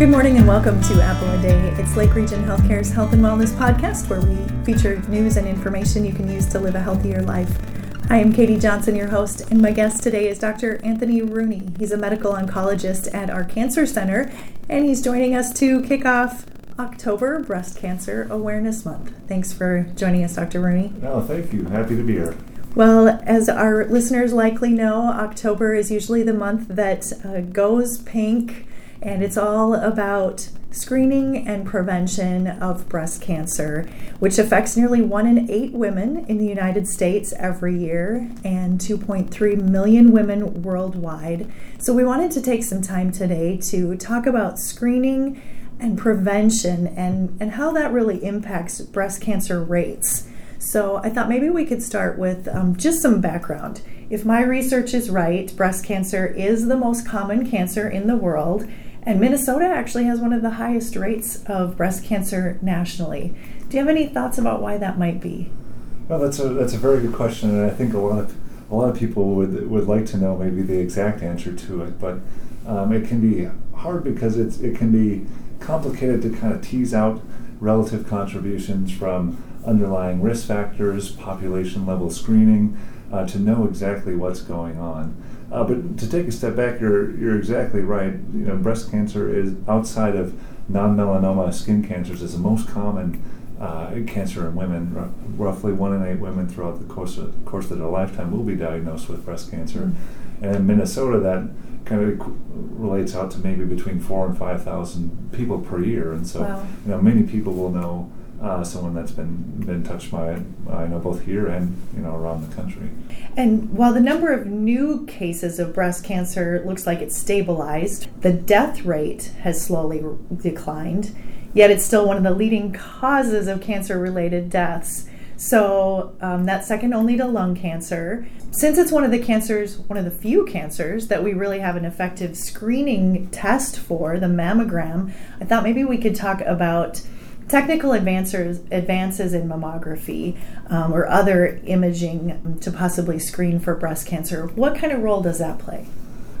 Good morning and welcome to Apple a Day. It's Lake Region Healthcare's Health and Wellness podcast where we feature news and information you can use to live a healthier life. I am Katie Johnson, your host, and my guest today is Dr. Anthony Rooney. He's a medical oncologist at our cancer center, and he's joining us to kick off October Breast Cancer Awareness Month. Thanks for joining us, Dr. Rooney. Oh, thank you. Happy to be here. Well, as our listeners likely know, October is usually the month that uh, goes pink and it's all about screening and prevention of breast cancer, which affects nearly one in eight women in the United States every year and 2.3 million women worldwide. So, we wanted to take some time today to talk about screening and prevention and, and how that really impacts breast cancer rates. So, I thought maybe we could start with um, just some background. If my research is right, breast cancer is the most common cancer in the world and Minnesota actually has one of the highest rates of breast cancer nationally. Do you have any thoughts about why that might be? Well, that's a that's a very good question, and I think a lot of a lot of people would would like to know maybe the exact answer to it, but um, it can be hard because it's it can be complicated to kind of tease out relative contributions from underlying risk factors, population level screening, uh, to know exactly what's going on. Uh, but to take a step back, you're you're exactly right. You know, breast cancer is outside of non-melanoma skin cancers is the most common uh, cancer in women. R- roughly one in eight women throughout the course of, course of their lifetime will be diagnosed with breast cancer. Mm-hmm. And in Minnesota, that kind of relates out to maybe between four and five thousand people per year. And so, wow. you know, many people will know uh, someone that's been been touched by it. I know both here and you know around the country. And while the number of new cases of breast cancer looks like it's stabilized, the death rate has slowly declined. Yet it's still one of the leading causes of cancer-related deaths. So um, that's second only to lung cancer. Since it's one of the cancers, one of the few cancers that we really have an effective screening test for, the mammogram, I thought maybe we could talk about technical advances, advances in mammography um, or other imaging to possibly screen for breast cancer. What kind of role does that play?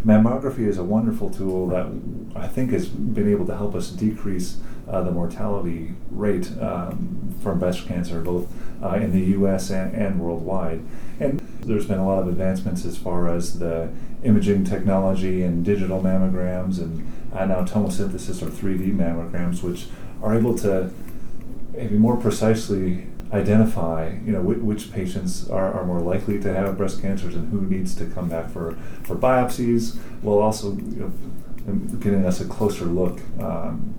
Mammography is a wonderful tool that I think has been able to help us decrease uh, the mortality rate um, from breast cancer, both uh, in the U.S. And, and, worldwide. And there's been a lot of advancements as far as the imaging technology and digital mammograms and, and now tomosynthesis or 3D mammograms, which are able to maybe more precisely identify, you know, which, which patients are, are more likely to have breast cancers and who needs to come back for, for biopsies, while also you know, getting us a closer look um,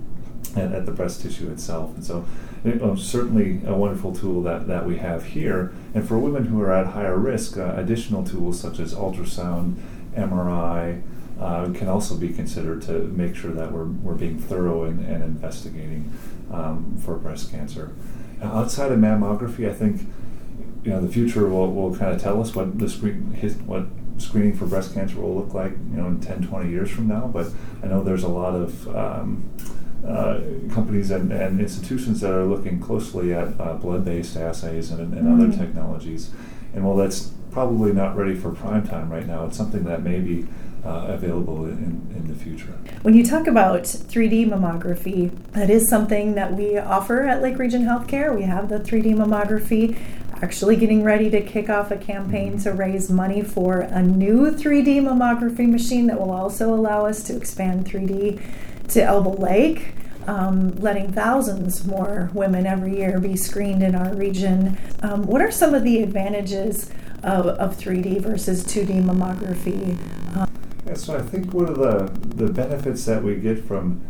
at, at, the breast tissue itself. And so, you know, certainly a wonderful tool that, that we have here. And for women who are at higher risk, uh, additional tools such as ultrasound, MRI, uh, can also be considered to make sure that we're, we're being thorough and, and investigating um, for breast cancer. Now, outside of mammography, I think you know the future will, will kind of tell us what the screen his, what screening for breast cancer will look like you know in 10 20 years from now but i know there's a lot of um, uh, companies and, and, institutions that are looking closely at uh, blood-based assays and, and mm. other technologies and while that's probably not ready for prime time right now it's something that maybe uh, available in, in the future. When you talk about 3D mammography, that is something that we offer at Lake Region Healthcare. We have the 3D mammography. Actually, getting ready to kick off a campaign to raise money for a new 3D mammography machine that will also allow us to expand 3D to Elbow Lake. Um, letting thousands more women every year be screened in our region. Um, what are some of the advantages of, of 3D versus 2D mammography? Um, yeah, so I think one of the, the benefits that we get from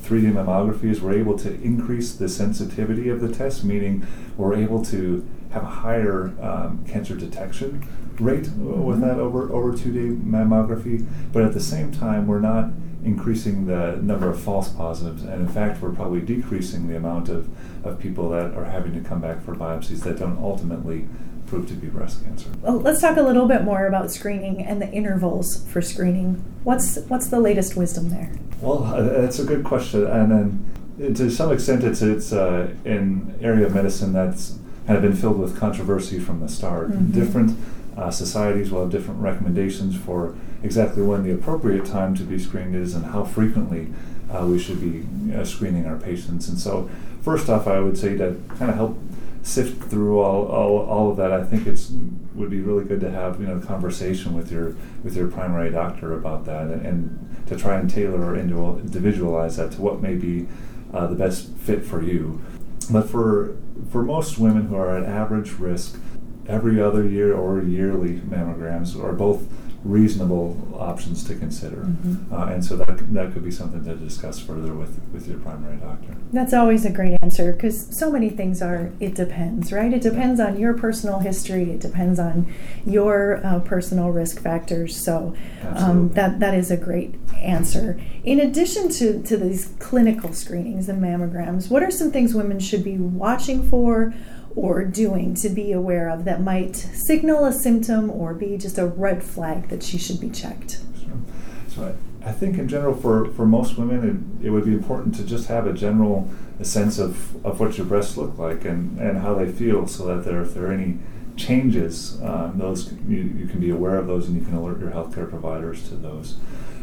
3D mammography is we're able to increase the sensitivity of the test, meaning we're able to have a higher um, cancer detection rate mm-hmm. with that over, over 2D mammography, but at the same time, we're not increasing the number of false positives, and in fact, we're probably decreasing the amount of, of people that are having to come back for biopsies that don't ultimately prove to be breast cancer. Well, let's talk a little bit more about screening and the intervals for screening. What's what's the latest wisdom there? Well, uh, that's a good question, and then to some extent, it's it's uh, an area of medicine that's kind of been filled with controversy from the start. Mm-hmm. Different uh, societies will have different recommendations for exactly when the appropriate time to be screened is and how frequently uh, we should be uh, screening our patients. And so, first off, I would say to kind of help sift through all, all, all of that, I think it's would be really good to have you know a conversation with your with your primary doctor about that, and, and to try and tailor or individualize that to what may be uh, the best fit for you. But for for most women who are at average risk, every other year or yearly mammograms are both reasonable options to consider. Mm-hmm. Uh, and so that, that could be something to discuss further with, with your primary doctor. That's always a great answer because so many things are, it depends, right? It depends on your personal history, it depends on your uh, personal risk factors. So um, that, that is a great answer. In addition to, to these clinical screenings and mammograms, what are some things women should be watching for? Or doing to be aware of that might signal a symptom or be just a red flag that she should be checked? Sure. So I, I think in general for, for most women it, it would be important to just have a general a sense of, of what your breasts look like and, and how they feel so that there, if there are any changes, um, those you, you, can be aware of those and you can alert your healthcare providers to those.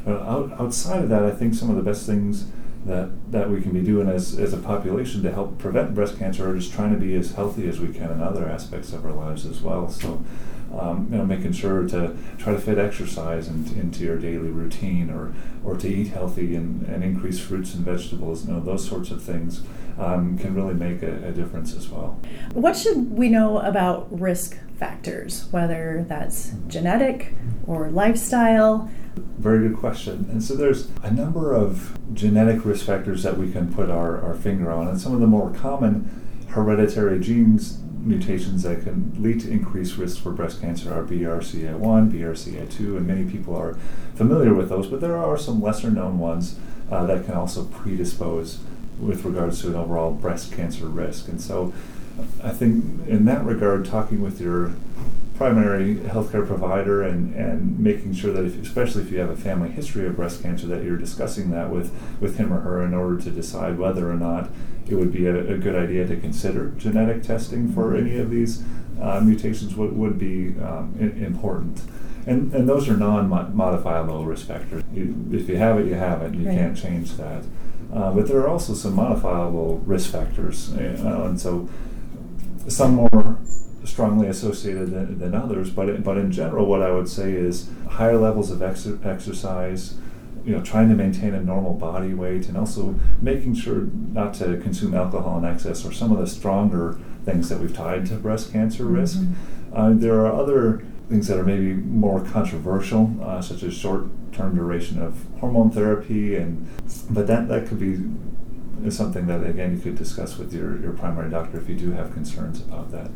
Uh, out, outside of that, I think some of the best things that that we can be doing as, as a population to help prevent breast cancer or just trying to be as healthy as we can in other aspects of our lives as well. So, um, you know, making sure to try to fit exercise in, into your daily routine or, or to eat healthy and, and increase fruits and vegetables, you know, those sorts of things um, can really make a, a difference as well. What should we know about risk factors, whether that's genetic or lifestyle? Very good question. And so there's a number of genetic risk factors that we can put our, our finger on, and some of the more common hereditary genes mutations that can lead to increased risk for breast cancer are BRCA1, BRCA2, and many people are familiar with those, but there are some lesser known ones uh, that can also predispose with regards to an overall breast cancer risk. And so I think in that regard, talking with your primary healthcare provider and, and making sure that, if, especially if you have a family history of breast cancer, that you're discussing that with, with him or her in order to decide whether or not it would be a, a good idea to consider genetic testing for mm-hmm. any of these uh, mutations would, would be um, I- important. And, and those are non modifiable risk factors. You, if you have it, you have it. You right. can't change that. Uh, but there are also some modifiable risk factors. Uh, and so some more strongly associated than, than others, but but in general, what I would say is higher levels of ex- exercise, you know, trying to maintain a normal body weight, and also making sure not to consume alcohol in excess, or some of the stronger things that we've tied to breast cancer mm-hmm. risk. Uh, there are other things that are maybe more controversial, uh, such as short-term duration of hormone therapy, and but that that could be something that again you could discuss with your, your primary doctor if you do have concerns about that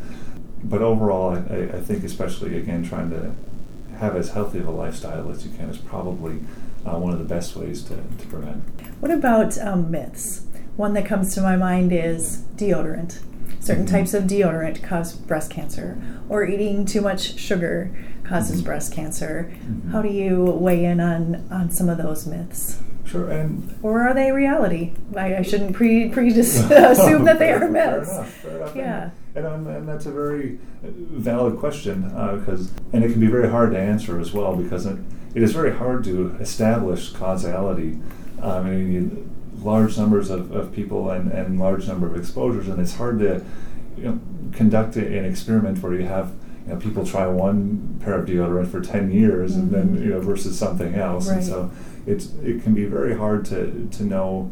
but overall, I, I, think especially again trying to have as healthy of a lifestyle as you can is probably uh, one of the best ways to, to prevent. What about um, myths? One that comes to my mind is deodorant. Certain mm-hmm. types of deodorant cause breast cancer, or eating too much sugar causes mm-hmm. breast cancer. Mm-hmm. How do you weigh in on, on some of those myths? Sure, and or are they reality? I, I shouldn't pre pre assume that they are myths. Fair enough, fair enough. Yeah. And, and, and, that's a very valid question because, uh, and it can be very hard to answer as well because it, it is very hard to establish causality. Um, I mean, large numbers of, of people and, and large number of exposures, and it's hard to you know, conduct an experiment where you have you know, people try one pair of deodorant for 10 years mm-hmm. and then mm-hmm. you know versus something else right. and so it's it can be very hard to to know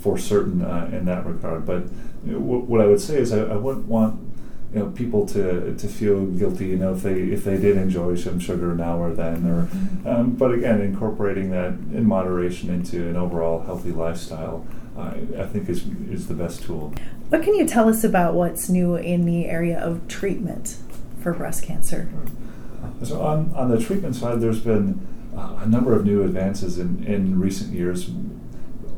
for certain uh, in that regard but you know, w- what I would say is I, I wouldn't want you know people to to feel guilty you know if they if they did enjoy some sugar now or then or mm-hmm. um, but again incorporating that in moderation into an overall healthy lifestyle uh, I think is is the best tool. What can you tell us about what's new in the area of treatment for breast cancer? So on, on the treatment side, there's been uh, a number of new advances in, in recent years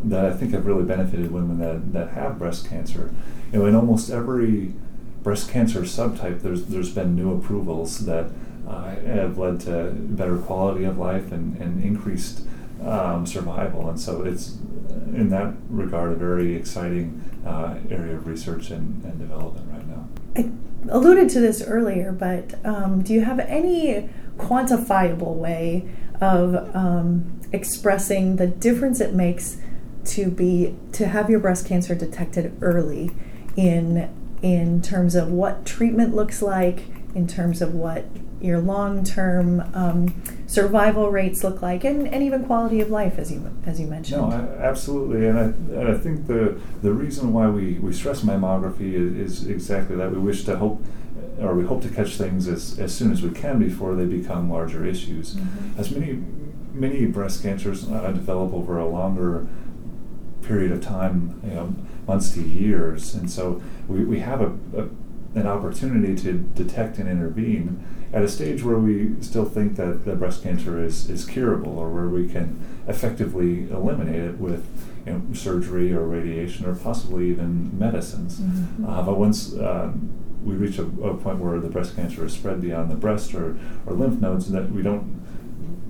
that I think have really benefited women that, that have breast cancer. You know, in almost every breast cancer subtype, there's there's been new approvals that uh, have led to better quality of life and, and increased um, survival. And so it's in that regard a very exciting uh, area of research and, and development right now. I alluded to this earlier, but um, do you have any quantifiable way of um, expressing the difference it makes to be to have your breast cancer detected early in in terms of what treatment looks like, in terms of what your long-term um, survival rates look like, and, and even quality of life, as you as you mentioned. No, I, absolutely, and I, and I think the the reason why we, we stress mammography is, is exactly that we wish to hope or we hope to catch things as, as soon as we can before they become larger issues. Mm-hmm. As many many breast cancers uh, develop over a longer period of time, you know, months to years, and so we, we have a, a an opportunity to detect and intervene at a stage where we still think that, that breast cancer is, is curable or where we can effectively eliminate it with you know, surgery or radiation or possibly even medicines. Mm-hmm. Uh, but once um, we reach a, a, point where the breast cancer is spread beyond the breast or, or lymph nodes, that we don't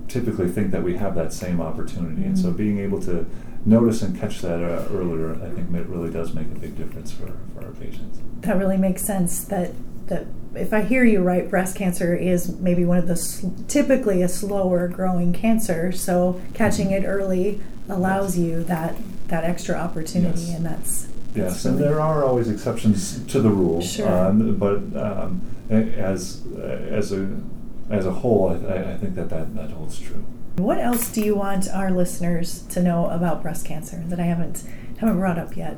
typically think that we have that same opportunity. Mm-hmm. And so mm-hmm. being able to notice and catch that uh, earlier, I think it really does make a big difference for, for our patients. That really makes sense. That that if I hear you right, breast cancer is maybe one of the sl- typically a slower growing cancer. So catching mm-hmm. it early allows yes. you that that extra opportunity, yes. and that's yes. Really and there are always exceptions to the rule, sure. Um, but um, as as a as a whole, I, I think that, that that holds true. What else do you want our listeners to know about breast cancer that I haven't haven't brought up yet?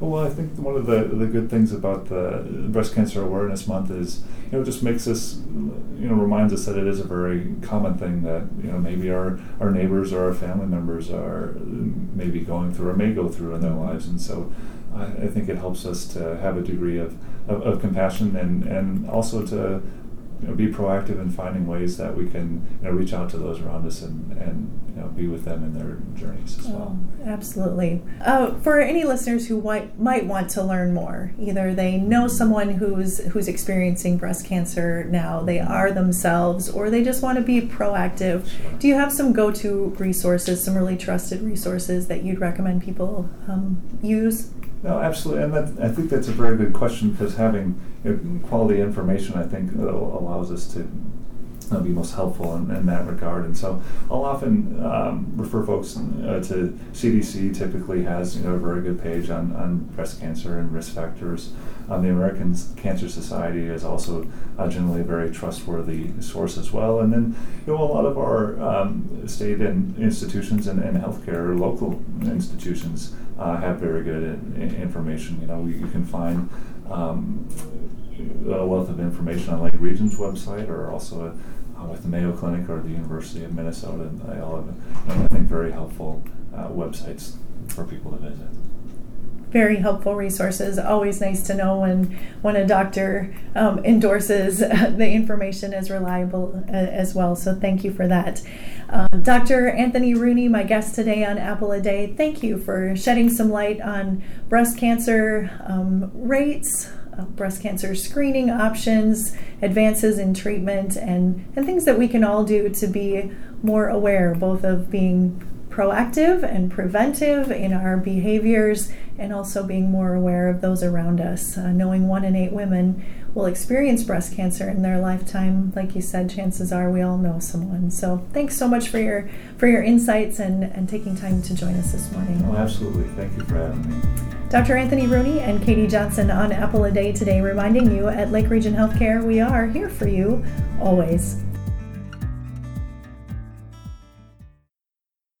Well, I think one of the, the good things about the Breast Cancer Awareness Month is, you know, it just makes us, you know, reminds us that it is a very common thing that, you know, maybe our, our neighbors or our family members are maybe going through or may go through in their lives. And so I, I think it helps us to have a degree of, of, of compassion and, and also to you know, be proactive in finding ways that we can you know, reach out to those around us and, and you know, be with them in their journeys as well. Oh, absolutely. Uh, for any listeners who might, might want to learn more, either they know someone who's who's experiencing breast cancer now, they are themselves, or they just want to be proactive. Sure. Do you have some go-to resources, some really trusted resources that you'd recommend people um, use? No, absolutely, and that, I think that's a very good question because having you know, quality information, I think, uh, allows us to uh, be most helpful in, in, that regard. And so, I'll often um, refer folks uh, to CDC. Typically, has you know a very good page on, on breast cancer and risk factors. Um, the American Cancer Society is also uh, generally a very trustworthy source as well. And then, you know, a lot of our um, state and institutions and, and healthcare local institutions uh, have very good in, information. You know, you can find um, a wealth of information on Lake Region's website or also uh, with the Mayo Clinic or the University of Minnesota. They all have, I think, very helpful uh, websites for people to visit very helpful resources. Always nice to know when when a doctor um, endorses the information as reliable uh, as well. So thank you for that. Uh, Dr. Anthony Rooney, my guest today on Apple a Day, thank you for shedding some light on breast cancer um, rates, uh, breast cancer screening options, advances in treatment, and, and things that we can all do to be more aware both of being proactive and preventive in our behaviors and also being more aware of those around us. Uh, knowing one in eight women will experience breast cancer in their lifetime, like you said, chances are we all know someone. So thanks so much for your for your insights and, and taking time to join us this morning. Oh, absolutely. Thank you for having me. Dr. Anthony Rooney and Katie Johnson on Apple a Day today, reminding you at Lake Region Healthcare, we are here for you always.